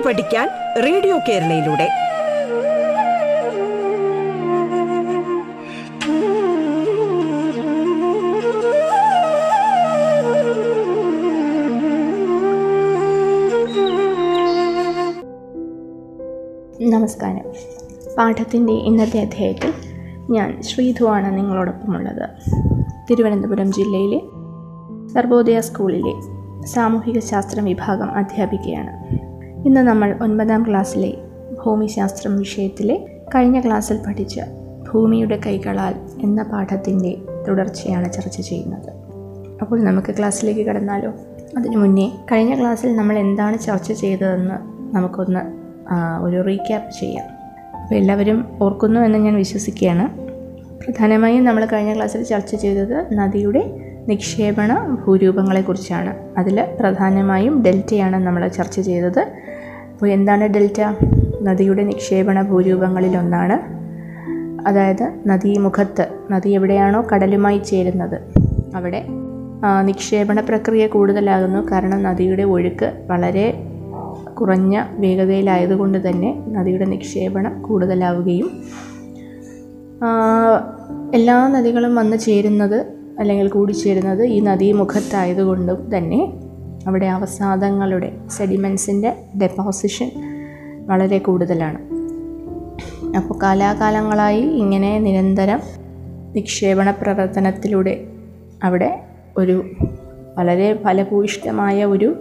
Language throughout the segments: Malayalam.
കേട്ടു പഠിക്കാൻ റേഡിയോ കേരളയിലൂടെ. നമസ്കാരം. പാഠത്തിന്റെ ഇന്നത്തെ അധ്യായത്തിൽ ഞാൻ ശ്രീധുവാണ് നിങ്ങളോടൊപ്പമുള്ളത്. തിരുവനന്തപുരം ജില്ലയിലെ സർവോദയ സ്കൂളിലെ സാമൂഹിക ശാസ്ത്രം വിഭാഗം അധ്യാപികയാണ്. ഇന്ന് നമ്മൾ ഒൻപതാം ക്ലാസ്സിലെ ഭൂമിശാസ്ത്രം വിഷയത്തിലെ കഴിഞ്ഞ ക്ലാസ്സിൽ പഠിച്ച ഭൂമിയുടെ കൈകളാൽ എന്ന പാഠത്തിന്റെ തുടർച്ചയാണ് ചർച്ച ചെയ്യുന്നത്. അപ്പോൾ നമുക്ക് ക്ലാസ്സിലേക്ക് കടന്നാലോ? അതിനു മുന്നേ കഴിഞ്ഞ ക്ലാസ്സിൽ നമ്മൾ എന്താണ് ചർച്ച ചെയ്തതെന്ന് നമുക്കൊന്ന് ഒരു റീക്യാപ്പ് ചെയ്യാം. അപ്പോൾ എല്ലാവരും ഓർക്കുന്നു എന്ന് ഞാൻ വിശ്വസിക്കുകയാണ്. പ്രധാനമായും നമ്മൾ കഴിഞ്ഞ ക്ലാസ്സിൽ ചർച്ച ചെയ്തത് നദിയുടെ നിക്ഷേപണ ഭൂരൂപങ്ങളെക്കുറിച്ചാണ്. അതിൽ പ്രധാനമായും ഡെൽറ്റയാണ് നമ്മൾ ചർച്ച ചെയ്തത്. അപ്പോൾ എന്താണ് ഡെൽറ്റ? നദിയുടെ നിക്ഷേപണ ഭൂരൂപങ്ങളിലൊന്നാണ്. അതായത് നദീമുഖത്ത് നദി എവിടെയാണോ കടലുമായി ചേരുന്നത്. അവിടെ നിക്ഷേപണ പ്രക്രിയ കൂടുതലാകുന്നു. കാരണം നദിയുടെ ഒഴുക്ക് വളരെ കുറഞ്ഞ വേഗതയിലായതുകൊണ്ട് തന്നെ നദിയുടെ നിക്ഷേപണം കൂടുതലാവുകയും എല്ലാ നദികളും വന്ന് ചേരുന്നത് അല്ലെങ്കിൽ കൂടിച്ചേരുന്നത് ഈ നദീമുഖത്തായതുകൊണ്ടും തന്നെ അവിടെ അവസാദങ്ങളുടെ സെഡിമെൻസിന്റെ ഡെപ്പോസിഷൻ വളരെ കൂടുതലാണ്. അപ്പോൾ കാലാകാലങ്ങളായി ഇങ്ങനെ നിരന്തരം നിക്ഷേപണ പ്രവർത്തനത്തിലൂടെ അവിടെ ഒരു വളരെ ഫലഭൂയിഷ്ഠമായ ഒരു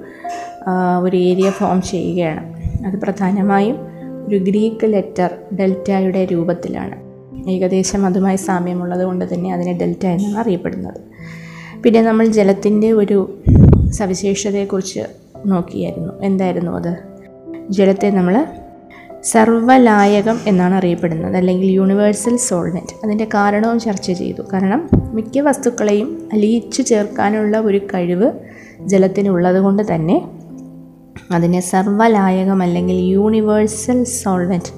ഒരു ഏരിയ ഫോം ചെയ്യുകയാണ്. അത് പ്രധാനമായും ഒരു ഗ്രീക്ക് ലെറ്റർ ഡെൽറ്റയുടെ രൂപത്തിലാണ്. ഏകദേശം അതുമായി സാമ്യമുള്ളത് കൊണ്ട് തന്നെ അതിനെ ഡെൽറ്റ എന്നാണ് അറിയപ്പെടുന്നത്. പിന്നെ നമ്മൾ ജലത്തിന്റെ ഒരു സവിശേഷതയെക്കുറിച്ച് നോക്കിയായിരുന്നു. എന്തായിരുന്നു അത്? ജലത്തെ നമ്മൾ സർവലായകം എന്നാണ് അറിയപ്പെടുന്നത് അല്ലെങ്കിൽ യൂണിവേഴ്സൽ സോൾവെന്റ് അതിന്റെ കാരണവും ചർച്ച ചെയ്തു. കാരണം മിക്ക വസ്തുക്കളെയും അലിയിച്ചു ചേർക്കാനുള്ള ഒരു കഴിവ് ജലത്തിനുള്ളത് കൊണ്ട് തന്നെ അതിനെ സർവലായകം അല്ലെങ്കിൽ യൂണിവേഴ്സൽ സോൾവെന്റ്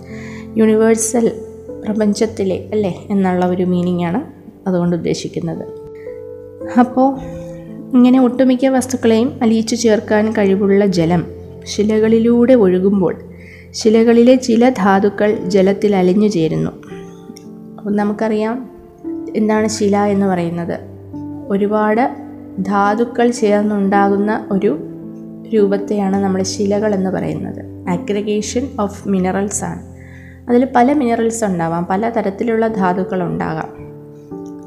യൂണിവേഴ്സൽ പ്രപഞ്ചത്തിലെ അല്ലേ എന്നുള്ള ഒരു മീനിങ്ങാണ് അതുകൊണ്ട് ഉദ്ദേശിക്കുന്നത്. അപ്പോൾ ഇങ്ങനെ ഒട്ടുമിക്ക വസ്തുക്കളെയും അലിയിച്ചു ചേർക്കാൻ കഴിവുള്ള ജലം ശിലകളിലൂടെ ഒഴുകുമ്പോൾ ശിലകളിലെ ചില ധാതുക്കൾ ജലത്തിൽ അലിഞ്ഞു ചേരുന്നു. നമുക്കറിയാം എന്താണ് ശില എന്ന് പറയുന്നത്. ഒരുപാട് ധാതുക്കൾ ചേർന്നുണ്ടാകുന്ന ഒരു രൂപത്തെയാണ് നമ്മൾ ശിലകൾ എന്ന് പറയുന്നത്. അഗ്രഗേഷൻ ഓഫ് മിനറൽസ് ആണ്. അതിൽ പല മിനറൽസ് ഉണ്ടാവാം പല തരത്തിലുള്ള ധാതുക്കൾ ഉണ്ടാകാം.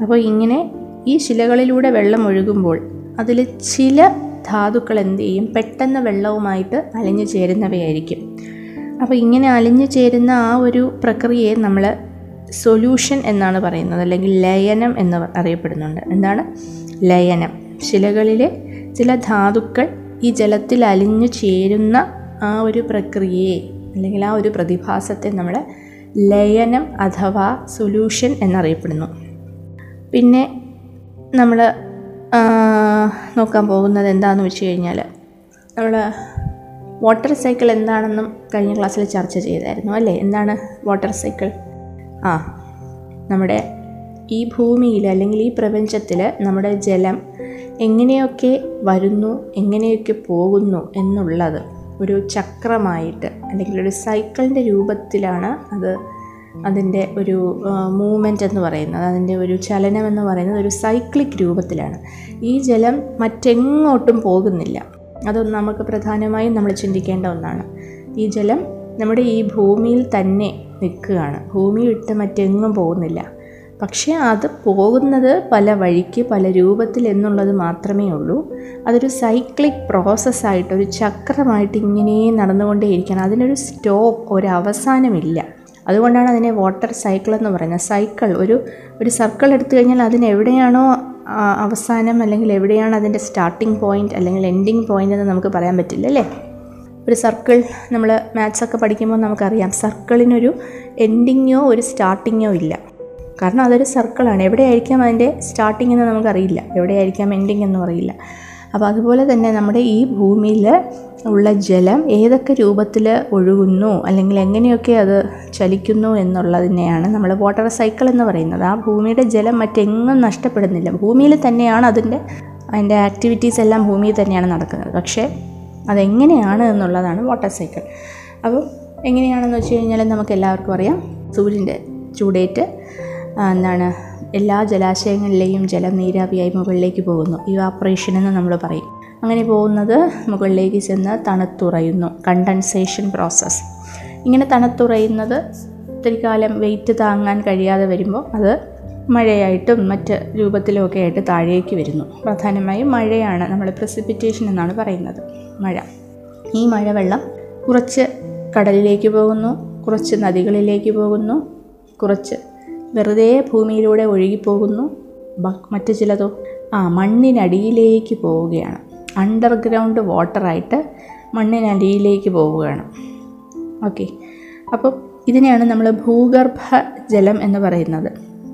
അപ്പോൾ ഇങ്ങനെ ഈ ശിലകളിലൂടെ വെള്ളം ഒഴുകുമ്പോൾ അതിൽ ചില ധാതുക്കൾ എന്ത് ചെയ്യും? പെട്ടെന്ന് വെള്ളവുമായിട്ട് അലിഞ്ഞു ചേരുന്നവയായിരിക്കും. അപ്പോൾ ഇങ്ങനെ അലിഞ്ഞു ചേരുന്ന ആ ഒരു പ്രക്രിയയെ നമ്മൾ സൊല്യൂഷൻ എന്നാണ് പറയുന്നത് അല്ലെങ്കിൽ ലയനം എന്ന് അറിയപ്പെടുന്നുണ്ട്. എന്താണ്? ലയനം. ശിലകളിലെ ചില ധാതുക്കൾ ഈ ജലത്തിൽ അലിഞ്ഞു ചേരുന്ന ആ ഒരു പ്രക്രിയയെ അല്ലെങ്കിൽ ആ ഒരു പ്രതിഭാസത്തെ നമ്മൾ ലയനം അഥവാ സൊല്യൂഷൻ എന്നറിയപ്പെടുന്നു. പിന്നെ നമ്മൾ നോക്കാൻ പോകുന്നത് എന്താണെന്ന് വെച്ച് കഴിഞ്ഞാൽ നമ്മൾ വാട്ടർ സൈക്കിൾ എന്താണെന്നും കഴിഞ്ഞ ക്ലാസ്സിൽ ചർച്ച ചെയ്തായിരുന്നു അല്ലേ? എന്താണ് വാട്ടർ സൈക്കിൾ ആ നമ്മുടെ ഈ ഭൂമിയിൽ അല്ലെങ്കിൽ ഈ പ്രപഞ്ചത്തിൽ നമ്മുടെ ജലം എങ്ങനെയൊക്കെ വരുന്നു എങ്ങനെയൊക്കെ പോകുന്നു എന്നുള്ളത് ഒരു ചക്രമായിട്ട് അല്ലെങ്കിൽ ഒരു സൈക്കിളിന്റെ രൂപത്തിലാണ് അത് അതിന്റെ ഒരു മൂവ്മെന്റ് എന്ന് പറയുന്നത് അതിന്റെ ഒരു ചലനം എന്ന് പറയുന്നത് ഒരു സൈക്ലിക് രൂപത്തിലാണ്. ഈ ജലം മറ്റെങ്ങോട്ടും പോകുന്നില്ല. അതൊന്നും നമുക്ക് പ്രധാനമായും നമ്മൾ ചിന്തിക്കേണ്ട ഒന്നാണ്. ഈ ജലം നമ്മുടെ ഈ ഭൂമിയിൽ തന്നെ നിൽക്കുകയാണ്. ഭൂമി വിട്ട് മറ്റെങ്ങും പോകുന്നില്ല. പക്ഷേ അത് പോകുന്നത് പല വഴിക്ക് പല രൂപത്തിൽ എന്നുള്ളത് മാത്രമേ ഉള്ളൂ. അതൊരു സൈക്ലിക് പ്രോസസ്സായിട്ട് ഒരു ചക്രമായിട്ട് ഇങ്ങനെ നടന്നുകൊണ്ടേയിരിക്കണം അതിനൊരു സ്റ്റോപ്പ് ഒരു അതുകൊണ്ടാണ് അതിനെ വാട്ടർ സൈക്കിൾ എന്ന് പറയുന്നത്. സൈക്കിൾ ഒരു ഒരു സർക്കിൾ എടുത്തു കഴിഞ്ഞാൽ അതിന് എവിടെയാണോ അവസാനം അല്ലെങ്കിൽ എവിടെയാണ് അതിന്റെ സ്റ്റാർട്ടിംഗ് പോയിന്റ് അല്ലെങ്കിൽ എൻഡിങ് പോയിന്റ് എന്ന് നമുക്ക് പറയാൻ പറ്റില്ല അല്ലേ? ഒരു സർക്കിൾ നമ്മൾ മാത്സ് ഒക്കെ പഠിക്കുമ്പോൾ നമുക്കറിയാം സർക്കിളിനൊരു എൻഡിങ്ങോ ഒരു സ്റ്റാർട്ടിങ്ങോ ഇല്ല. കാരണം അതൊരു സർക്കിളാണ് എവിടെയായിരിക്കാം അതിന്റെ സ്റ്റാർട്ടിംഗ് എന്ന് നമുക്കറിയില്ല. എവിടെയായിരിക്കാം എൻഡിങ് എന്നും അറിയില്ല അപ്പോൾ അതുപോലെ തന്നെ നമ്മുടെ ഈ ഭൂമിയിൽ ഉള്ള ജലം ഏതൊക്കെ രൂപത്തിൽ ഒഴുകുന്നു അല്ലെങ്കിൽ എങ്ങനെയൊക്കെ അത് ചലിക്കുന്നു എന്നുള്ളതിനെയാണ് നമ്മൾ വാട്ടർ സൈക്കിൾ എന്ന് പറയുന്നത്. ആ ഭൂമിയുടെ ജലം മറ്റെങ്ങും നഷ്ടപ്പെടുന്നില്ല. ഭൂമിയിൽ തന്നെയാണ് അതിന്റെ അതിന്റെ ആക്ടിവിറ്റീസ് എല്ലാം ഭൂമിയിൽ തന്നെയാണ് നടക്കുന്നത്. പക്ഷേ അതെങ്ങനെയാണ് എന്നുള്ളതാണ് വാട്ടർ സൈക്കിൾ അപ്പോൾ എങ്ങനെയാണെന്ന് വെച്ച് കഴിഞ്ഞാൽ നമുക്ക് എല്ലാവർക്കും അറിയാം. സൂര്യന്റെ ചൂടേറ്റ് എന്താണ് എല്ലാ ജലാശയങ്ങളിലെയും ജലം നീരാവിയായി മുകളിലേക്ക് പോകുന്നു. ഇവാപ്പറേഷൻ എന്ന് നമ്മൾ പറയും. അങ്ങനെ പോകുന്നത് മുകളിലേക്ക് ചെന്ന് തണുത്തുറയുന്നു. കണ്ടൻസേഷൻ പ്രോസസ്സ് ഇങ്ങനെ തണുത്തുറയുന്നത് ഒത്തിരി കാലം വെയിറ്റ് താങ്ങാൻ കഴിയാതെ വരുമ്പോൾ അത് മഴയായിട്ടും മറ്റ് രൂപത്തിലുമൊക്കെ ആയിട്ട് താഴേക്ക് വരുന്നു. പ്രധാനമായും മഴയാണ് നമ്മൾ പ്രസിപ്പിറ്റേഷൻ എന്നാണ് പറയുന്നത്. മഴ. ഈ മഴവെള്ളം കുറച്ച് കടലിലേക്ക് പോകുന്നു കുറച്ച് നദികളിലേക്ക് പോകുന്നു കുറച്ച് വെറുതെ ഭൂമിയിലൂടെ ഒഴുകിപ്പോകുന്നു. മറ്റ് ചിലതോ. ആ മണ്ണിനടിയിലേക്ക് പോവുകയാണ്. അണ്ടർഗ്രൗണ്ട് വാട്ടറായിട്ട് മണ്ണിനടിയിലേക്ക് പോവുകയാണ്. ഓക്കെ. അപ്പം ഇതിനെയാണ് നമ്മൾ ഭൂഗർഭ ജലം എന്ന് പറയുന്നത്.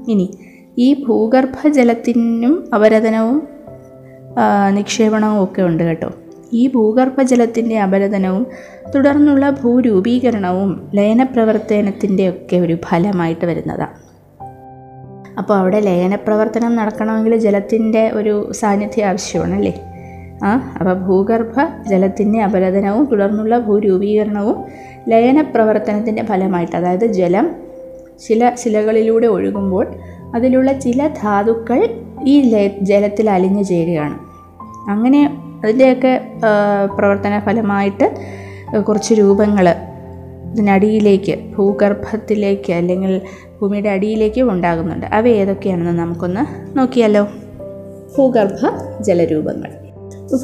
ഇനി ഈ ഭൂഗർഭ ജലത്തിനും അപരതനവും നിക്ഷേപണവും ഒക്കെ ഉണ്ട് കേട്ടോ. ഈ ഭൂഗർഭജലത്തിന്റെ അപരതനവും തുടർന്നുള്ള ഭൂരൂപീകരണവും ലയനപ്രവർത്തനത്തിന്റെ ഒക്കെ ഒരു ഫലമായിട്ട് വരുന്നതാണ് അപ്പോൾ അവിടെ ലയനപ്രവർത്തനം നടക്കണമെങ്കിൽ ജലത്തിന്റെ ഒരു സാന്നിധ്യം ആവശ്യമാണല്ലേ ആ അപ്പോൾ ഭൂഗർഭ ജലത്തിന്റെ അപരതനവും തുടർന്നുള്ള ഭൂരൂപീകരണവും ലയനപ്രവർത്തനത്തിന്റെ ഫലമായിട്ട് അതായത് ജലം ചില ശിലകളിലൂടെ ഒഴുകുമ്പോൾ അതിലുള്ള ചില ധാതുക്കൾ ഈ ജലത്തിൽ അലിഞ്ഞു ചേരുകയാണ്. അങ്ങനെ അതിന്റെയൊക്കെ പ്രവർത്തന ഫലമായിട്ട് കുറച്ച് രൂപങ്ങൾ ഇതിനടിയിലേക്ക് ഭൂഗർഭത്തിലേക്ക് അല്ലെങ്കിൽ ഭൂമിയുടെ അടിയിലേക്ക് ഉണ്ടാകുന്നുണ്ട്. അവ ഏതൊക്കെയാണെന്ന് നമുക്കൊന്ന് നോക്കിയാലോ. ഭൂഗർഭ ജലരൂപങ്ങൾ.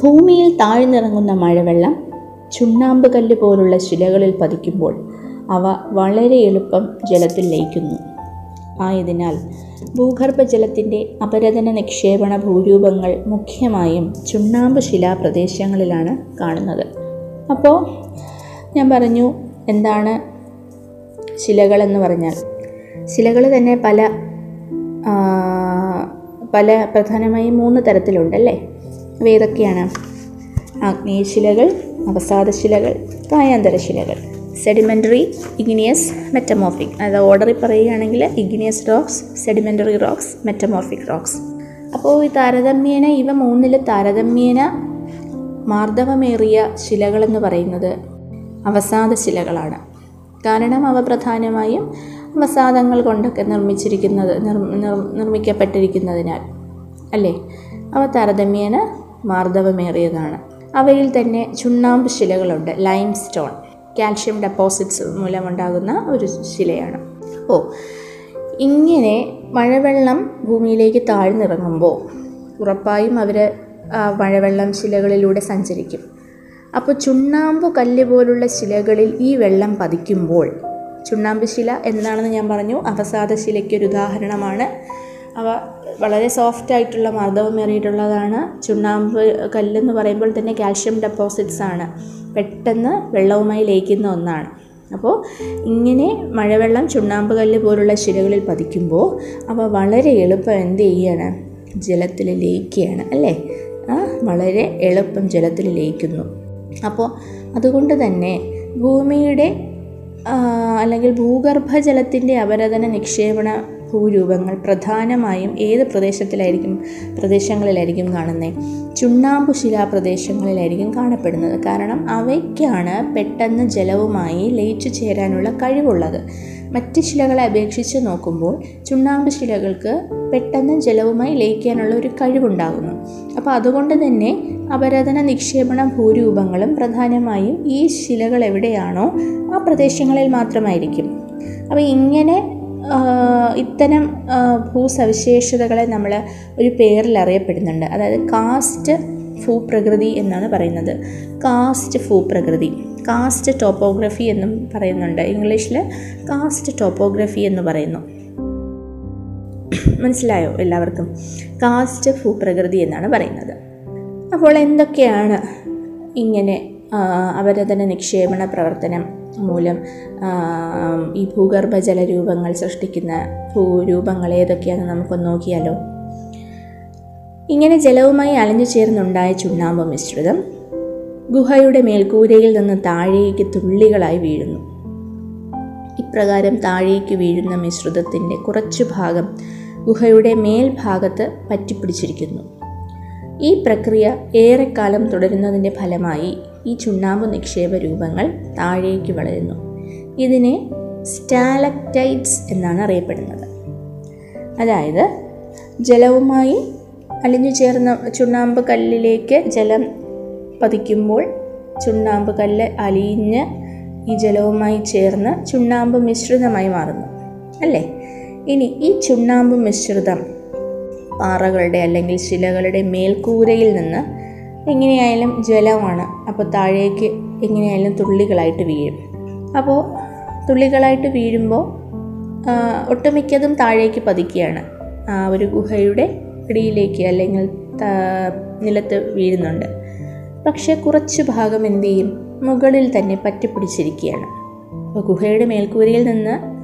ഭൂമിയിൽ താഴ്ന്നിറങ്ങുന്ന മഴവെള്ളം ചുണ്ണാമ്പ് കല്ല് പോലുള്ള ശിലകളിൽ പതിക്കുമ്പോൾ അവ വളരെ എളുപ്പം ജലത്തിൽ ലയിക്കുന്നു. ആയതിനാൽ ഭൂഗർഭജലത്തിന്റെ അപരതന നിക്ഷേപണ ഭൂരൂപങ്ങൾ മുഖ്യമായും ചുണ്ണാമ്പ് ശിലാപ്രദേശങ്ങളിലാണ് കാണുന്നത്. അപ്പോൾ ഞാൻ പറഞ്ഞു എന്താണ് ശിലകളെന്ന് പറഞ്ഞാൽ? ശിലകൾ തന്നെ പല പല പ്രധാനമായും മൂന്ന് തരത്തിലുണ്ടല്ലേ? അവ ഏതൊക്കെയാണ്? ആഗ്നേയശിലകൾ അവസാദശിലകൾ കായാന്തരശിലകൾ. Sedimentary igneous metamorphic. അതായത് ഓർഡറിൽ പറയുകയാണെങ്കിൽ igneous rocks sedimentary rocks metamorphic rocks. അപ്പോൾ ഈ താരതമ്യേന ഇവ മൂന്നിൽ താരതമ്യേന മാർദ്ദവമേറിയ ശിലകളെന്ന് പറയുന്നത് അവസാദ ശിലകളാണ്. കാരണം അവ പ്രധാനമായും അവസാദങ്ങൾ കൊണ്ടൊക്കെ നിർമ്മിച്ചിരിക്കുന്നത് നിർ നിർ- നിർമ്മിക്കപ്പെട്ടിരിക്കുന്നതിനാൽ അല്ലേ? അവ താരതമ്യേന മാർദ്ദവമേറിയതാണ്. അവയിൽ തന്നെ ചുണ്ണാമ്പ് ശിലകളുണ്ട് ലൈം സ്റ്റോൺ കാൽഷ്യം ഡെപ്പോസിറ്റ്സ് മൂലമുണ്ടാകുന്ന ഒരു ശിലയാണ്. ഓ ഇങ്ങനെ മഴവെള്ളം ഭൂമിയിലേക്ക് താഴ്ന്നിറങ്ങുമ്പോൾ ഉറപ്പായും അവർ മഴവെള്ളം ശിലകളിലൂടെ സഞ്ചരിക്കും. അപ്പോൾ ചുണ്ണാമ്പ് കല്ല് പോലുള്ള ശിലകളിൽ ഈ വെള്ളം പതിക്കുമ്പോൾ ചുണ്ണാമ്പ് ശില എന്താണെന്ന് ഞാൻ പറഞ്ഞു അവസാദ ശിലയ്ക്കൊരു ഉദാഹരണമാണ്. അവ വളരെ സോഫ്റ്റ് ആയിട്ടുള്ള മർദ്ദവമേറിയിട്ടുള്ളതാണ്. ചുണ്ണാമ്പ് കല്ലെന്ന് പറയുമ്പോൾ തന്നെ കാൽഷ്യം ഡെപ്പോസിറ്റ്സ് ആണ്. പെട്ടെന്ന് വെള്ളവുമായി ലയിക്കുന്ന ഒന്നാണ്. അപ്പോൾ ഇങ്ങനെ മഴവെള്ളം ചുണ്ണാമ്പ് കല്ല് പോലുള്ള ശിലകളിൽ പതിക്കുമ്പോൾ അവ വളരെ എളുപ്പം എന്ത് ചെയ്യാണ്? ജലത്തിൽ ലയിക്കുകയാണ് അല്ലേ? വളരെ എളുപ്പം ജലത്തിൽ ലയിക്കുന്നു. അപ്പോൾ അതുകൊണ്ട് തന്നെ ഭൂമിയുടെ അല്ലെങ്കിൽ ഭൂഗർഭജലത്തിന്റെ അപരതന നിക്ഷേപണ ഭൂരൂപങ്ങൾ പ്രധാനമായും ഏത് പ്രദേശത്തിലായിരിക്കും പ്രദേശങ്ങളിലായിരിക്കും കാണുന്നത് ചുണ്ണാമ്പു ശിലാപ്രദേശങ്ങളിലായിരിക്കും കാണപ്പെടുന്നത്. കാരണം അവയ്ക്കാണ് പെട്ടെന്ന് ജലവുമായി ലയിച്ചു ചേരാനുള്ള കഴിവുള്ളത്. മറ്റ് ശിലകളെ അപേക്ഷിച്ച് നോക്കുമ്പോൾ ചുണ്ണാമ്പ് ശിലകൾക്ക് പെട്ടെന്ന് ജലവുമായി ലയിക്കാനുള്ള ഒരു കഴിവുണ്ടാകുന്നു. അപ്പോൾ അതുകൊണ്ട് തന്നെ അപരതന നിക്ഷേപണ ഭൂരൂപങ്ങളും പ്രധാനമായും ഈ ശിലകൾ എവിടെയാണോ ആ പ്രദേശങ്ങളിൽ മാത്രമായിരിക്കും. അപ്പോൾ ഇങ്ങനെ ഇത്തരം ഭൂസവിശേഷതകളെ നമ്മൾ ഒരു പേരിൽ അറിയപ്പെടുന്നുണ്ട്. അതായത് കാസ്റ്റ് ഭൂപ്രകൃതി എന്നാണ് പറയുന്നത്. കാസ്റ്റ് ഭൂപ്രകൃതി. കാസ്റ്റ് ടോപ്പോഗ്രഫി എന്നും പറയുന്നുണ്ട്. ഇംഗ്ലീഷിൽ കാസ്റ്റ് ടോപ്പോഗ്രഫി എന്ന് പറയുന്നു. മനസ്സിലായോ എല്ലാവർക്കും? കാസ്റ്റ് ഭൂപ്രകൃതി എന്നാണ് പറയുന്നത്. അപ്പോൾ എന്തൊക്കെയാണ് ഇങ്ങനെ അപരതന നിക്ഷേപണ പ്രവർത്തനം മൂലം ഈ ഭൂഗർഭജല രൂപങ്ങൾ സൃഷ്ടിക്കുന്ന ഭൂരൂപങ്ങൾ ഏതൊക്കെയാണെന്ന് നമുക്കൊന്ന് നോക്കിയാലോ? ഇങ്ങനെ ജലവുമായി അലഞ്ഞു ചേർന്നുണ്ടായ ചുണ്ണാമ്പ് മിശ്രിതം ഗുഹയുടെ മേൽക്കൂരയിൽ നിന്ന് താഴേക്ക് തുള്ളികളായി വീഴുന്നു. ഇപ്രകാരം താഴേക്ക് വീഴുന്ന മിശ്രിതത്തിന്റെ കുറച്ചു ഭാഗം ഗുഹയുടെ മേൽഭാഗത്ത് പറ്റിപ്പിടിച്ചിരിക്കുന്നു. ഈ പ്രക്രിയ ഏറെക്കാലം തുടരുന്നതിന്റെ ഫലമായി ഈ ചുണ്ണാമ്പ് നിക്ഷേപ രൂപങ്ങൾ താഴേക്ക് വളരുന്നു. ഇതിനെ സ്റ്റാലക്റ്റൈറ്റ്സ് എന്നാണ് അറിയപ്പെടുന്നത്. അതായത് ജലവുമായി അലിഞ്ഞു ചേർന്ന ചുണ്ണാമ്പ് കല്ലിലേക്ക് ജലം പതിക്കുമ്പോൾ ചുണ്ണാമ്പ് കല്ല് അലിഞ്ഞ് ഈ ജലവുമായി ചേർന്ന് ചുണ്ണാമ്പ് മിശ്രിതമായി മാറുന്നു. അല്ലേ? ഇനി ഈ ചുണ്ണാമ്പ് മിശ്രിതം പാറകളുടെ അല്ലെങ്കിൽ ശിലകളുടെ മേൽക്കൂരയിൽ നിന്ന് എങ്ങനെയായാലും ജലമാണ്. അപ്പോൾ താഴേക്ക് എങ്ങനെയായാലും തുള്ളികളായിട്ട് വീഴും. അപ്പോൾ തുള്ളികളായിട്ട് വീഴുമ്പോൾ ഒട്ടുമിക്കതും താഴേക്ക് പതിക്കുകയാണ്. ആ ഒരു ഗുഹയുടെ ഇടിയിലേക്ക് അല്ലെങ്കിൽ നിലത്ത് വീഴുന്നുണ്ട്. പക്ഷേ കുറച്ച് ഭാഗം എന്ത് ചെയ്യും? മുകളിൽ തന്നെ പറ്റിപ്പിടിച്ചിരിക്കുകയാണ്. അപ്പോൾ ഗുഹയുടെ മേൽക്കൂരയിൽ നിന്ന്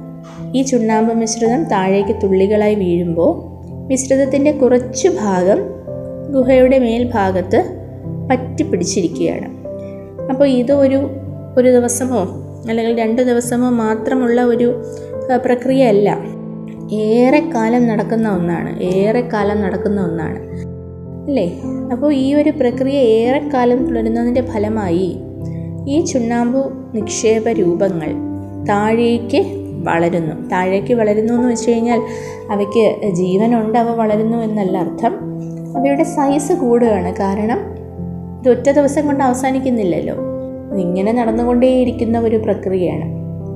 ഈ ചുണ്ണാമ്പ് മിശ്രിതം താഴേക്ക് തുള്ളികളായി വീഴുമ്പോൾ മിശ്രിതത്തിന്റെ കുറച്ച് ഭാഗം ഗുഹയുടെ മേൽഭാഗത്ത് പറ്റിപ്പിടിച്ചിരിക്കുകയാണ്. അപ്പോൾ ഇത് ഒരു ഒരു ദിവസമോ അല്ലെങ്കിൽ രണ്ട് ദിവസമോ മാത്രമുള്ള ഒരു പ്രക്രിയ പ്രക്രിയയല്ല. ഏറെക്കാലം നടക്കുന്ന ഒന്നാണ്. ഏറെക്കാലം നടക്കുന്ന ഒന്നാണ്. അല്ലേ? അപ്പോൾ ഈ ഒരു പ്രക്രിയ ഏറെക്കാലം തുടരുന്നതിന്റെ ഫലമായി ഈ ചുണ്ണാമ്പു നിക്ഷേപ രൂപങ്ങൾ താഴേക്ക് വളരുന്നു. താഴേക്ക് വളരുന്നു എന്ന് വെച്ച് കഴിഞ്ഞാൽ അവയ്ക്ക് ജീവനുണ്ട് അവ വളരുന്നു എന്നല്ല അർത്ഥം. അവയുടെ സൈസ് കൂടുകയാണ്. കാരണം ഇത് ഒറ്റ ദിവസം കൊണ്ട് അവസാനിക്കുന്നില്ലല്ലോ. ഇങ്ങനെ നടന്നുകൊണ്ടേയിരിക്കുന്ന ഒരു പ്രക്രിയയാണ്.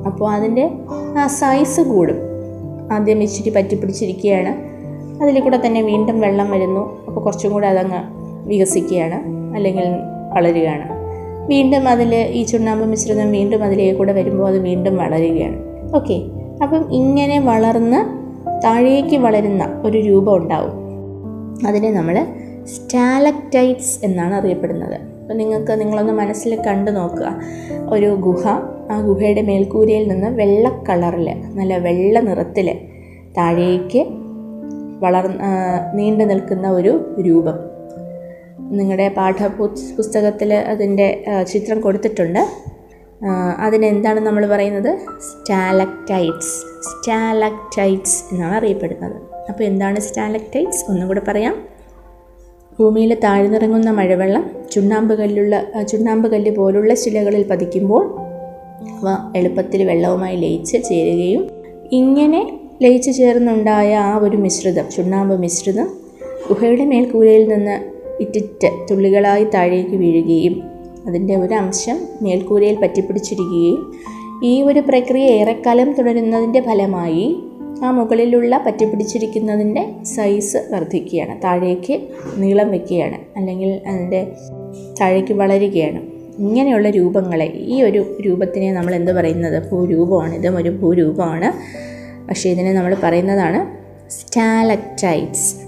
അപ്പോൾ അതിന്റെ ആ സൈസ് കൂടും. ആദ്യം ഇച്ചിരി പറ്റിപ്പിടിച്ചിരിക്കുകയാണ് അതിൽ കൂടെ തന്നെ വീണ്ടും വെള്ളം വരുന്നു. അപ്പോൾ കുറച്ചും കൂടെ അതങ്ങ് വികസിക്കുകയാണ് അല്ലെങ്കിൽ വളരുകയാണ്. വീണ്ടും അതിൽ ഈ ചുണ്ണാമ്പ് മിശ്രിതം വീണ്ടും അതിലേക്ക് കൂടെ വരുമ്പോൾ അത് വീണ്ടും വളരുകയാണ്. ഓക്കെ. അപ്പം ഇങ്ങനെ വളർന്ന് താഴേക്ക് വളരുന്ന ഒരു രൂപം ഉണ്ടാവും. അതിനെ നമ്മൾ സ്റ്റാലക്റ്റൈറ്റ്സ് എന്നാണ് അറിയപ്പെടുന്നത്. അപ്പോൾ നിങ്ങൾക്ക് നിങ്ങളൊന്ന് മനസ്സിൽ കണ്ടു നോക്കുക. ഒരു ഗുഹ ആ ഗുഹയുടെ മേൽക്കൂരയിൽ നിന്ന് വെള്ള കളറിൽ നല്ല വെള്ള നിറത്തിൽ താഴേക്ക് വളർ നീണ്ടു നിൽക്കുന്ന ഒരു രൂപം. നിങ്ങളുടെ പാഠപുസ്തകത്തിൽ അതിന്റെ ചിത്രം കൊടുത്തിട്ടുണ്ട്. അതിനെന്താണ് നമ്മൾ പറയുന്നത്? സ്റ്റാലക്റ്റൈറ്റ്സ് സ്റ്റാലക്റ്റൈറ്റ്സ് എന്നാണ് അറിയപ്പെടുന്നത്. അപ്പോൾ എന്താണ് സ്റ്റാലക്റ്റൈറ്റ്സ് ഒന്നും കൂടെ പറയാം. ഭൂമിയിൽ താഴ്ന്നിറങ്ങുന്ന മഴവെള്ളം ചുണ്ണാമ്പ് കല്ലുള്ള ചുണ്ണാമ്പ് കല്ല് പോലുള്ള ശിലകളിൽ പതിക്കുമ്പോൾ അവ എളുപ്പത്തിൽ വെള്ളവുമായി ലയിച്ച് ചേരുകയും ഇങ്ങനെ ലയിച്ചു ചേർന്നുണ്ടായ ആ ഒരു മിശ്രിതം ചുണ്ണാമ്പ് മിശ്രിതം ഗുഹയുടെ മേൽക്കൂരയിൽ നിന്ന് ഇറ്റിറ്റ് തുള്ളികളായി താഴേക്ക് വീഴുകയും അതിന്റെ ഒരു അംശം മേൽക്കൂരയിൽ പറ്റിപ്പിടിച്ചിരിക്കുകയും ഈ ഒരു പ്രക്രിയ ഏറെക്കാലം തുടരുന്നതിന്റെ ഫലമായി ആ മുകളിലുള്ള പറ്റിപ്പിടിച്ചിരിക്കുന്നതിന്റെ സൈസ് വർദ്ധിക്കുകയാണ്. താഴേക്ക് നീളം വയ്ക്കുകയാണ് അല്ലെങ്കിൽ അതിന്റെ താഴേക്ക് വളരുകയാണ്. ഇങ്ങനെയുള്ള രൂപങ്ങളെ ഈ ഒരു രൂപത്തിനെ നമ്മൾ എന്ത് പറയുന്നത്? ഭൂരൂപമാണ്. ഇതും ഒരു ഭൂരൂപമാണ്. പക്ഷേ ഇതിനെ നമ്മൾ പറയുന്നതാണ് സ്റ്റാലക്ടൈറ്റ്സ്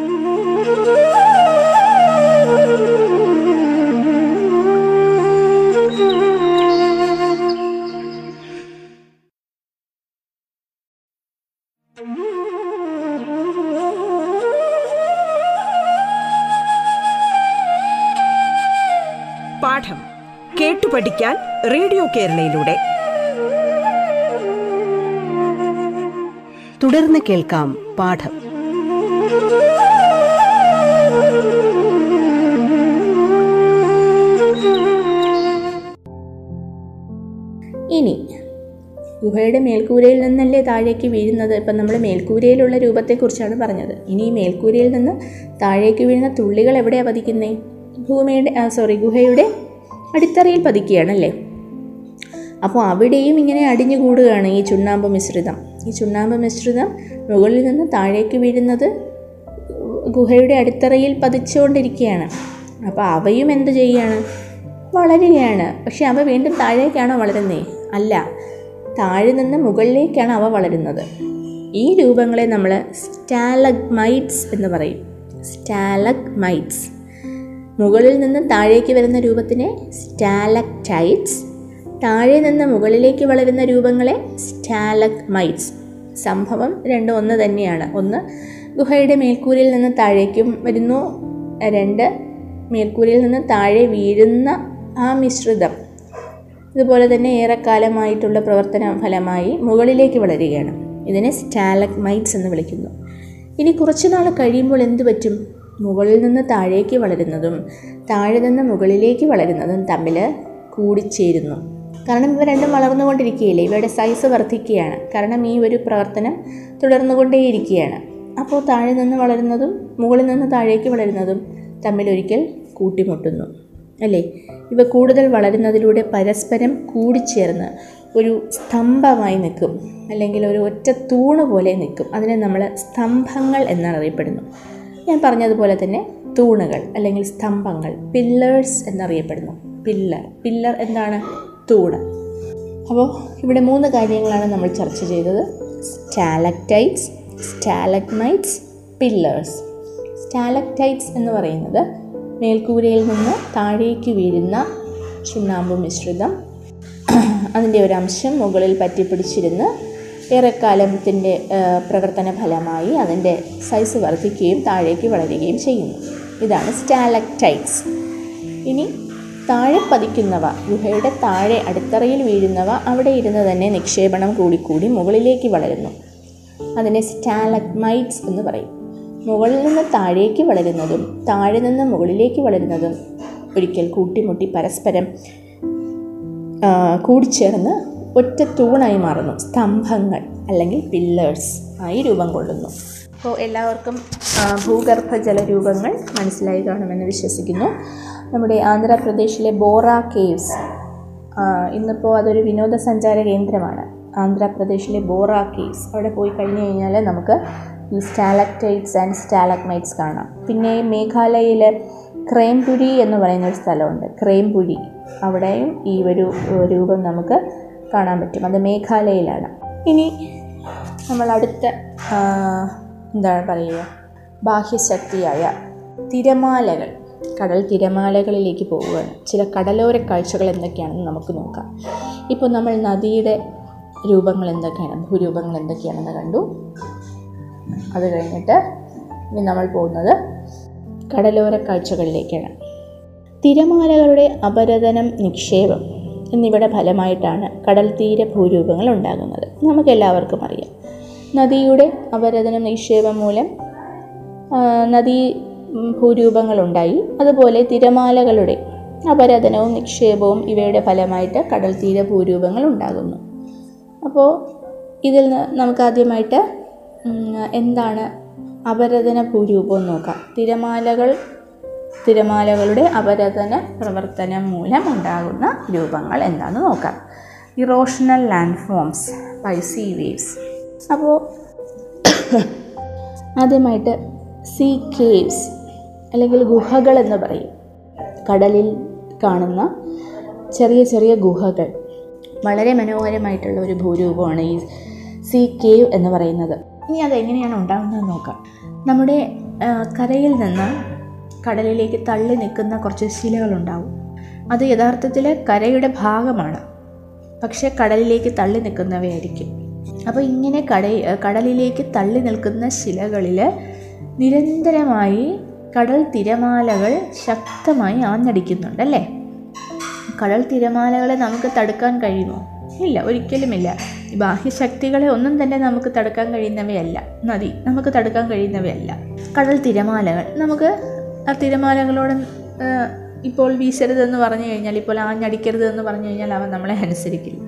കേട്ടു പഠിക്കാൻ റേഡിയോ കേരളയിലൂടെ. തുടർന്ന് കേൾക്കാം പാഠം. ഇനി ഗുഹയുടെ മേൽക്കൂരയിൽ നിന്നല്ലേ താഴേക്ക് വീഴുന്നത്? ഇപ്പം നമ്മൾ മേൽക്കൂരയിലുള്ള രൂപത്തെക്കുറിച്ചാണ് പറഞ്ഞത്. ഇനി ഈ മേൽക്കൂരയിൽ നിന്ന് താഴേക്ക് വീഴുന്ന തുള്ളികൾ എവിടെയാണ് പതിക്കുന്നത് ഭൂമിയുടെ സോറി ഗുഹയുടെ അടിത്തറയിൽ പതിക്കുകയാണല്ലേ അപ്പോൾ അവിടെയും ഇങ്ങനെ അടിഞ്ഞു കൂടുകയാണ് ഈ ചുണ്ണാമ്പ് മിശ്രിതം. ഈ ചുണ്ണാമ്പ് മിശ്രിതം മുകളിൽ നിന്ന് താഴേക്ക് വീഴുന്നത് ഗുഹയുടെ അടിത്തറയിൽ പതിച്ചുകൊണ്ടിരിക്കുകയാണ്. അപ്പോൾ അവയും എന്ത് ചെയ്യുകയാണ് വളരുകയാണ്. പക്ഷെ അവ വീണ്ടും താഴേക്കാണോ വളരുന്നേ? അല്ല. താഴെ നിന്ന് മുകളിലേക്കാണ് അവ വളരുന്നത്. ഈ രൂപങ്ങളെ നമ്മൾ സ്റ്റാലഗ്മൈറ്റ്സ് എന്ന് പറയും. സ്റ്റാലഗ്മൈറ്റ്സ്. മുകളിൽ നിന്ന് താഴേക്ക് വരുന്ന രൂപത്തിനെ സ്റ്റാലക്റ്റൈറ്റ്സ് താഴെ നിന്ന് മുകളിലേക്ക് വളരുന്ന രൂപങ്ങളെ സ്റ്റാലക്മൈറ്റ്സ്. സംഭവം രണ്ടും ഒന്ന് തന്നെയാണ്. ഒന്ന് ഗുഹയുടെ മേൽക്കൂരയിൽ നിന്ന് താഴേക്കും വരുന്നു. രണ്ട് മേൽക്കൂരയിൽ നിന്ന് താഴെ വീഴുന്ന ആ മിശ്രിതം. ഇതുപോലെ തന്നെ ഏറെക്കാലമായിട്ടുള്ള പ്രവർത്തന ഫലമായി മുകളിലേക്ക് വളരുകയാണ്. ഇതിനെ സ്റ്റാലക്മൈറ്റ്സ് എന്ന് വിളിക്കുന്നു. ഇനി കുറച്ച് നാൾ കഴിയുമ്പോൾ എന്തു പറ്റും? മുകളിൽ നിന്ന് താഴേക്ക് വളരുന്നതും താഴെ നിന്ന് മുകളിലേക്ക് വളരുന്നതും തമ്മിൽ കൂടിച്ചേരുന്നു. കാരണം ഇവ രണ്ടും വളർന്നുകൊണ്ടിരിക്കുകയില്ലേ? ഇവയുടെ സൈസ് വർദ്ധിക്കുകയാണ്. കാരണം ഈ ഒരു പ്രവർത്തനം തുടർന്നുകൊണ്ടേയിരിക്കുകയാണ്. അപ്പോൾ താഴെ നിന്ന് വളരുന്നതും മുകളിൽ നിന്ന് താഴേക്ക് വളരുന്നതും തമ്മിലൊരിക്കൽ കൂട്ടിമുട്ടുന്നു. അല്ലേ? ഇവ കൂടുതൽ വളരുന്നതിലൂടെ പരസ്പരം കൂടിച്ചേർന്ന് ഒരു സ്തംഭമായി നിൽക്കും. അല്ലെങ്കിൽ ഒരു ഒറ്റ തൂണ് പോലെ നിൽക്കും. അതിനെ നമ്മൾ സ്തംഭങ്ങൾ എന്നാണ് അറിയപ്പെടുന്നു ഞാൻ പറഞ്ഞതുപോലെ തന്നെ തൂണുകൾ അല്ലെങ്കിൽ സ്തംഭങ്ങൾ പില്ലേഴ്സ് എന്നറിയപ്പെടുന്നു. പില്ലർ പില്ലർ എന്താണ്? തൂണ്. അപ്പോൾ ഇവിടെ മൂന്ന് കാര്യങ്ങളാണ് നമ്മൾ ചർച്ച ചെയ്തത്. സ്റ്റാലക്ടൈറ്റ്സ് സ്റ്റാലക്മൈറ്റ്സ് പില്ലേഴ്സ് സ്റ്റാലക്ടൈറ്റ്സ് എന്ന് പറയുന്നത് മേൽക്കൂരയിൽ നിന്ന് താഴേക്ക് വീഴുന്ന ചുണ്ണാമ്പ് മിശ്രിതം. അതിന്റെ ഒരു അംശം മുകളിൽ പറ്റിപ്പിടിച്ചിരുന്ന് ഏറെക്കാലത്തിന്റെ പ്രവർത്തന ഫലമായി അതിന്റെ സൈസ് വർദ്ധിക്കുകയും താഴേക്ക് വളരുകയും ചെയ്യുന്നു. ഇതാണ് സ്റ്റാലക്ടൈറ്റ്സ് ഇനി താഴെ പതിക്കുന്നവ ഗുഹയുടെ താഴെ അടിത്തറയിൽ വീഴുന്നവ അവിടെ ഇരുന്ന് തന്നെ നിക്ഷേപണം കൂടിക്കൂടി മുകളിലേക്ക് വളരുന്നു. അതിനെ സ്റ്റാലക്മൈറ്റ്സ് എന്ന് പറയും. മുകളിൽ നിന്ന് താഴേക്ക് വളരുന്നതും താഴെ നിന്ന് മുകളിലേക്ക് വളരുന്നതും ഒരിക്കൽ കൂട്ടിമുട്ടി പരസ്പരം കൂടിച്ചേർന്ന് ഒറ്റ തൂണായി മാറുന്നു. സ്തംഭങ്ങൾ അല്ലെങ്കിൽ പില്ലേഴ്സ് ആയി രൂപം കൊള്ളുന്നു. അപ്പോൾ എല്ലാവർക്കും ഭൂഗർഭ ജലരൂപങ്ങൾ മനസ്സിലായി കാണുമെന്ന് വിശ്വസിക്കുന്നു. നമ്മുടെ ആന്ധ്രാപ്രദേശിലെ ബോറ കേവ്സ് ഇന്നിപ്പോൾ അതൊരു വിനോദസഞ്ചാര കേന്ദ്രമാണ്. ആന്ധ്രാപ്രദേശിലെ ബോറ കേവ്സ് അവിടെ പോയി കഴിഞ്ഞു കഴിഞ്ഞാൽ നമുക്ക് ഈ സ്റ്റാലക്ടൈറ്റ്സ് ആൻഡ് സ്റ്റാലക്മൈറ്റ്സ് കാണാം. പിന്നെ മേഘാലയയിലെ ക്രേംപുരി എന്ന് പറയുന്ന ഒരു സ്ഥലമുണ്ട്. ക്രേംപുരി. അവിടെയും ഈ ഒരു രൂപം നമുക്ക് കാണാൻ പറ്റും. അത് മേഘാലയയിലാണ്. ഇനി നമ്മൾ അടുത്ത എന്താണ് പറയുക? ബാഹ്യശക്തിയായ തിരമാലകൾ. കടൽ തിരമാലകളിലേക്ക് പോവുകയാണ്. ചില കടലോര കാഴ്ചകൾ എന്തൊക്കെയാണെന്ന് നമുക്ക് നോക്കാം. ഇപ്പോൾ നമ്മൾ നദിയുടെ രൂപങ്ങൾ എന്തൊക്കെയാണ്? ഭൂരൂപങ്ങൾ എന്തൊക്കെയാണെന്ന് കണ്ടു. അത് കഴിഞ്ഞിട്ട് ഇനി നമ്മൾ പോകുന്നത് കടലോര കാഴ്ചകളിലേക്കാണ്. തിരമാലകളുടെ അപരതനം നിക്ഷേപം. എന്നിവയുടെ ഫലമായിട്ടാണ് കടൽ തീര ഭൂരൂപങ്ങൾ ഉണ്ടാകുന്നത്. നമുക്കെല്ലാവർക്കും അറിയാം. നദിയുടെ അപരതനം നിക്ഷേപം മൂലം നദി ഭൂരൂപങ്ങളുണ്ടായി. അതുപോലെ തിരമാലകളുടെ അപരതനവും നിക്ഷേപവും ഇവയുടെ ഫലമായിട്ട് കടൽ തീര ഭൂരൂപങ്ങൾ ഉണ്ടാകുന്നു. അപ്പോൾ ഇതിൽ നിന്ന് നമുക്ക് ആദ്യമായിട്ട് എന്താണ് അപരതന ഭൂരൂപം നോക്കാം. തിരമാലകൾ തിരമാലകളുടെ അപരതന പ്രവർത്തനം മൂലം ഉണ്ടാകുന്ന രൂപങ്ങൾ എന്താണെന്ന് നോക്കാം. Erosional landforms by sea waves അപ്പോൾ ആദ്യമായിട്ട് സീ കേവ്സ് അല്ലെങ്കിൽ ഗുഹകൾ എന്ന് പറയും. കടലിൽ കാണുന്ന ചെറിയ ചെറിയ ഗുഹകൾ. വളരെ മനോഹരമായിട്ടുള്ള ഒരു ഭൂരൂപമാണ് ഈ സീ കേവ് എന്ന് പറയുന്നത്. ഇനി അതെങ്ങനെയാണ് ഉണ്ടാകുന്നത് നോക്കാം. നമ്മുടെ കരയിൽ നിന്ന് കടലിലേക്ക് തള്ളി നിൽക്കുന്ന കുറച്ച് ശിലകളുണ്ടാവും. അത് യഥാർത്ഥത്തിൽ കരയുടെ ഭാഗമാണ്. പക്ഷേ കടലിലേക്ക് തള്ളി നിൽക്കുന്നവയായിരിക്കും. അപ്പോൾ ഇങ്ങനെ കട കടലിലേക്ക് തള്ളി നിൽക്കുന്ന ശിലകളിൽ നിരന്തരമായി കടൽ തിരമാലകൾ ശക്തമായി ആഞ്ഞടിക്കുന്നുണ്ടല്ലേ കടൽ തിരമാലകളെ നമുക്ക് തടുക്കാൻ കഴിയുമോ? ഇല്ല ഒരിക്കലുമില്ല. ബാഹ്യശക്തികളെ ഒന്നും തന്നെ നമുക്ക് തടുക്കാൻ കഴിയുന്നവയല്ല. നദി നമുക്ക് തടുക്കാൻ കഴിയുന്നവയല്ല. കടൽ തിരമാലകൾ നമുക്ക് ആ തിരമാലകളോട് ഇപ്പോൾ വീശരുതെന്ന് പറഞ്ഞു കഴിഞ്ഞാൽ ഇപ്പോൾ ആഞ്ഞടിക്കരുത് എന്ന് പറഞ്ഞു കഴിഞ്ഞാൽ അവൻ നമ്മളെ അനുസരിക്കില്ല.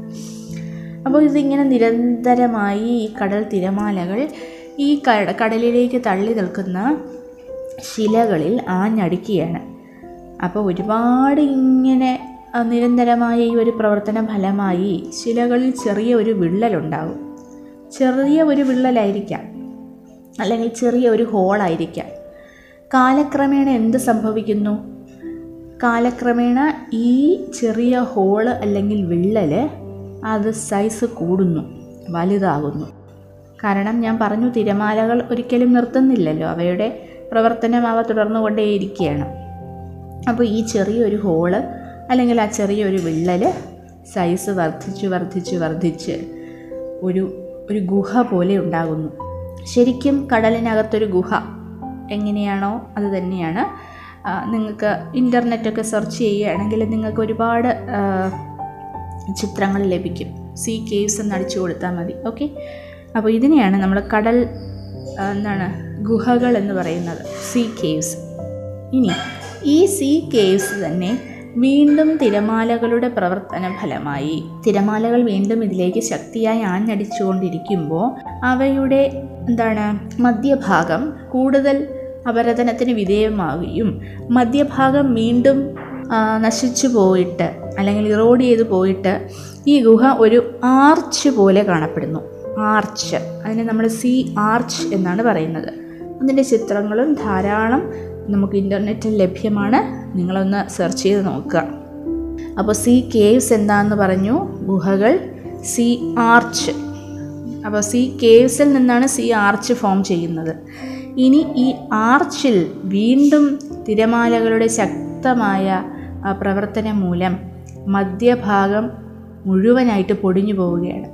അപ്പോൾ ഇതിങ്ങനെ നിരന്തരമായി ഈ കടൽ തിരമാലകൾ ഈ കട കടലിലേക്ക് തള്ളി നിൽക്കുന്ന ശിലകളിൽ ആഞ്ഞടിക്കുകയാണ്. അപ്പോൾ ഒരുപാട് ഇങ്ങനെ നിരന്തരമായ ഈ ഒരു പ്രവർത്തന ഫലമായി ശിലകളിൽ ചെറിയ ഒരു വിള്ളലുണ്ടാകും ചെറിയ ഒരു വിള്ളലായിരിക്കാം. അല്ലെങ്കിൽ ചെറിയ ഒരു ഹോളായിരിക്കാം. കാലക്രമേണ എന്ത് സംഭവിക്കുന്നു? കാലക്രമേണ ഈ ചെറിയ ഹോൾ അല്ലെങ്കിൽ വിള്ളൽ അത് സൈസ് കൂടുന്നു വലുതാകുന്നു. കാരണം ഞാൻ പറഞ്ഞു തിരമാലകൾ ഒരിക്കലും നിർത്തുന്നില്ലല്ലോ അവയുടെ പ്രവർത്തനം അവ തുടർന്നുകൊണ്ടേയിരിക്കുകയാണ്. അപ്പോൾ ഈ ചെറിയൊരു ഹോൾ അല്ലെങ്കിൽ ആ ചെറിയൊരു വിള്ളൽ സൈസ് വർദ്ധിച്ച് വർദ്ധിച്ച് വർദ്ധിച്ച് ഒരു ഒരു ഗുഹ പോലെ ഉണ്ടാകുന്നു. ശരിക്കും കടലിനകത്തൊരു ഗുഹ എങ്ങനെയാണോ അത് തന്നെയാണ്. നിങ്ങൾക്ക് ഇന്റർനെറ്റൊക്കെ സെർച്ച് ചെയ്യുകയാണെങ്കിൽ നിങ്ങൾക്ക് ഒരുപാട് ചിത്രങ്ങൾ ലഭിക്കും. സീ കേവ്സ് എന്ന് അടിച്ചു കൊടുത്താൽ മതി. ഓക്കെ അപ്പോൾ ഇതിനെയാണ് നമ്മൾ കടൽ എന്താണ് ഗുഹകൾ എന്ന് പറയുന്നത്. സീ കേവ്സ് ഇനി ഈ സീ കേവ്സ് തന്നെ വീണ്ടും തിരമാലകളുടെ പ്രവർത്തന ഫലമായി. തിരമാലകൾ വീണ്ടും ഇതിലേക്ക് ശക്തിയായി ആഞ്ഞടിച്ചുകൊണ്ടിരിക്കുമ്പോൾ അവയുടെ എന്താണ് മധ്യഭാഗം കൂടുതൽ അപരതനത്തിന് വിധേയമാവുകയും മധ്യഭാഗം വീണ്ടും നശിച്ചു പോയിട്ട് അല്ലെങ്കിൽ ഇറോഡ് ചെയ്ത് പോയിട്ട് ഈ ഗുഹ ഒരു ആർച്ച് പോലെ കാണപ്പെടുന്നു. ആർച്ച്. അതിനെ നമ്മൾ സി ആർച്ച് എന്നാണ് പറയുന്നത്. അതിന്റെ ചിത്രങ്ങളും ധാരാളം നമുക്ക് ഇന്റർനെറ്റിൽ ലഭ്യമാണ്. നിങ്ങളൊന്ന് സെർച്ച് ചെയ്ത് നോക്കുക. അപ്പോൾ സി കേവ്സ് എന്താണെന്ന് പറഞ്ഞു? ഗുഹകൾ സി ആർച്ച് അപ്പോൾ സി കേവ്സിൽ നിന്നാണ് സി ആർച്ച് ഫോം ചെയ്യുന്നത്. ഇനി ഈ ആർച്ചിൽ വീണ്ടും തിരമാലകളുടെ ശക്തമായ പ്രവർത്തനം മൂലം മധ്യഭാഗം മുഴുവനായിട്ട് പൊടിഞ്ഞു പോവുകയാണ്.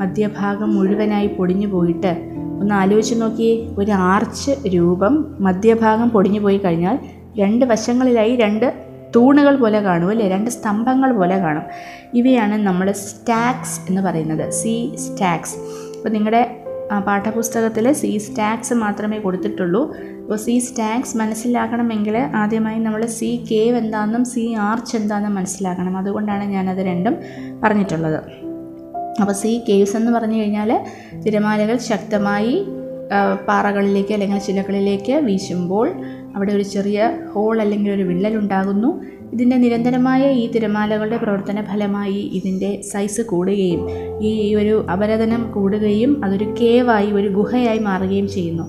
മധ്യഭാഗം മുഴുവനായി പൊടിഞ്ഞു പോയിട്ട് ഒന്ന് ആലോചിച്ച് നോക്കിയേ ഒരു ആർച്ച് രൂപം മധ്യഭാഗം പൊടിഞ്ഞു പോയി കഴിഞ്ഞാൽ രണ്ട് വശങ്ങളിലായി രണ്ട് തൂണുകൾ പോലെ കാണും അല്ലേ? രണ്ട് സ്തംഭങ്ങൾ പോലെ കാണും. ഇവയാണ് നമ്മൾ സ്റ്റാക്സ് എന്ന് പറയുന്നത്. Sea stacks. അപ്പോൾ നിങ്ങളുടെ പാഠപുസ്തകത്തിൽ സി സ്റ്റാക്സ് മാത്രമേ കൊടുത്തിട്ടുള്ളൂ. അപ്പോൾ സി സ്റ്റാക്സ് മനസ്സിലാക്കണമെങ്കിൽ ആദ്യമായി നമ്മൾ സി കേവ് എന്താണെന്നും സി ആർച്ച് എന്താണെന്നും മനസ്സിലാക്കണം. അതുകൊണ്ടാണ് ഞാനത് രണ്ടും പറഞ്ഞിട്ടുള്ളത്. അപ്പോൾ സീ കേവ്സ് എന്ന് പറഞ്ഞു കഴിഞ്ഞാൽ തിരമാലകൾ ശക്തമായി പാറകളിലേക്ക് അല്ലെങ്കിൽ ചിലകളിലേക്ക് വീശുമ്പോൾ അവിടെ ഒരു ചെറിയ ഹോൾ അല്ലെങ്കിൽ ഒരു വിള്ളൽ ഉണ്ടാകുന്നു. ഇതിന്റെ നിരന്തരമായ ഈ തിരമാലകളുടെ പ്രവർത്തന ഫലമായി ഇതിന്റെ സൈസ് കൂടുകയും ഈ ഒരു അപരതനം കൂടുകയും അതൊരു കേവായി ഒരു ഗുഹയായി മാറുകയും ചെയ്യുന്നു.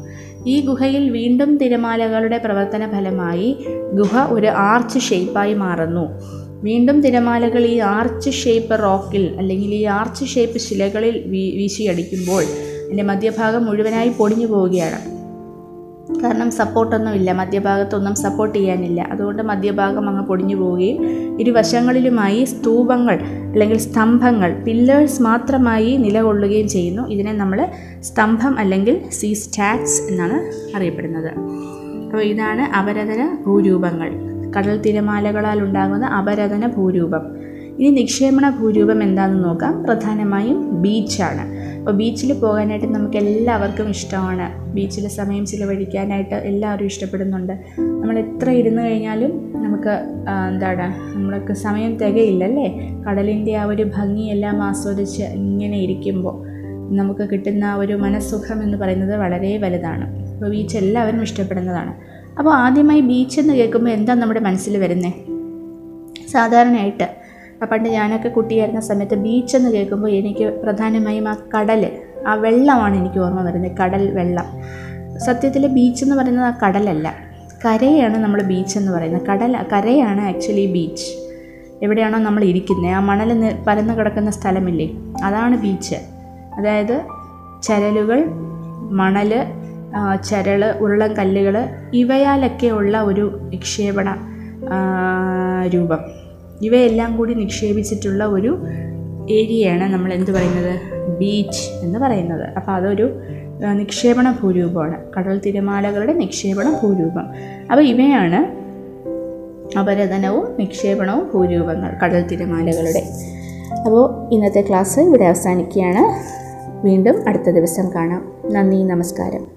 ഈ ഗുഹയിൽ വീണ്ടും തിരമാലകളുടെ പ്രവർത്തന ഫലമായി ഗുഹ ഒരു ആർച്ച് ഷേപ്പായി മാറുന്നു. വീണ്ടും തിരമാലകൾ ഈ ആർച്ച് ഷേപ്പ് റോക്കിൽ അല്ലെങ്കിൽ ഈ ആർച്ച് ഷേപ്പ് ശിലകളിൽ വീ വീശിയടിക്കുമ്പോൾ അതിന്റെ മധ്യഭാഗം മുഴുവനായി പൊടിഞ്ഞു പോവുകയാണ്. കാരണം സപ്പോർട്ടൊന്നുമില്ല മധ്യഭാഗത്തൊന്നും സപ്പോർട്ട് ചെയ്യാനില്ല. അതുകൊണ്ട് മധ്യഭാഗം അങ്ങ് പൊടിഞ്ഞു പോവുകയും ഇരുവശങ്ങളിലുമായി സ്തൂപങ്ങൾ അല്ലെങ്കിൽ സ്തംഭങ്ങൾ പില്ലേഴ്സ് മാത്രമായി നിലകൊള്ളുകയും ചെയ്യുന്നു. ഇതിനെ നമ്മൾ സ്തംഭം അല്ലെങ്കിൽ സീ സ്റ്റാക്സ് എന്നാണ് അറിയപ്പെടുന്നത്. അപ്പോൾ ഇതാണ് അവരതര ഭൂരൂപങ്ങൾ. കടൽ തിരമാലകളാൽ ഉണ്ടാകുന്ന അപരതന ഭൂരൂപം. ഇനി നിക്ഷേപണ ഭൂരൂപം എന്താണെന്ന് നോക്കാം. പ്രധാനമായും ബീച്ചാണ്. അപ്പോൾ ബീച്ചിൽ പോകാനായിട്ട് നമുക്ക് എല്ലാവർക്കും ഇഷ്ടമാണ്. ബീച്ചിൽ സമയം ചിലവഴിക്കാനായിട്ട് എല്ലാവരും ഇഷ്ടപ്പെടുന്നുണ്ട്. നമ്മൾ എത്ര ഇരുന്ന് കഴിഞ്ഞാലും നമുക്ക് എന്താണ് നമ്മൾക്ക് സമയം തികയില്ലല്ലേ? കടലിന്റെ ആ ഒരു ഭംഗിയെല്ലാം ആസ്വദിച്ച് ഇങ്ങനെ ഇരിക്കുമ്പോൾ നമുക്ക് കിട്ടുന്ന ഒരു മനസ്സുഖം എന്ന് പറയുന്നത് വളരെ വലുതാണ്. അപ്പോൾ ബീച്ച് എല്ലാവരും ഇഷ്ടപ്പെടുന്നതാണ്. അപ്പോൾ ആദ്യമായി ബീച്ച് എന്ന് കേൾക്കുമ്പോൾ എന്താ നമ്മുടെ മനസ്സിൽ വരുന്നത് സാധാരണയായിട്ട് പണ്ട് ഞാനൊക്കെ കുട്ടിയായിരുന്ന സമയത്ത് ബീച്ച് എന്ന് കേൾക്കുമ്പോൾ എനിക്ക് പ്രധാനമായും ആ കടൽ ആ വെള്ളമാണ് എനിക്ക് ഓർമ്മ വരുന്നത് കടൽ വെള്ളം. സത്യത്തിൽ ബീച്ച് എന്ന് പറയുന്നത് ആ കടലല്ല. കരയാണ് നമ്മൾ ബീച്ച് എന്ന് പറയുന്നത്. കടൽ കരയാണ് ആക്ച്വലി ബീച്ച് എവിടെയാണോ നമ്മൾ ഇരിക്കുന്നത്. ആ മണൽ പരന്ന് കിടക്കുന്ന സ്ഥലമില്ലേ? അതാണ് ബീച്ച് അതായത് ചരലുകൾ മണൽ ചരൾ ഉരുളൻ കല്ലുകൾ ഇവയാലൊക്കെയുള്ള ഒരു നിക്ഷേപണ രൂപം. ഇവയെല്ലാം കൂടി നിക്ഷേപിച്ചിട്ടുള്ള ഒരു ഏരിയയാണ് നമ്മൾ എന്ത് പറയുന്നത്? ബീച്ച് എന്ന് പറയുന്നത്. അപ്പോൾ അതൊരു നിക്ഷേപണ ഭൂരൂപമാണ്. കടൽ തിരമാലകളുടെ നിക്ഷേപണ ഭൂരൂപം. അപ്പോൾ ഇവയാണ് അപരതനവും നിക്ഷേപണവും ഭൂരൂപങ്ങൾ കടൽ തിരമാലകളുടെ. അപ്പോൾ ഇന്നത്തെ ക്ലാസ് ഇവിടെ അവസാനിക്കുകയാണ്. വീണ്ടും അടുത്ത ദിവസം കാണാം. നന്ദി നമസ്കാരം.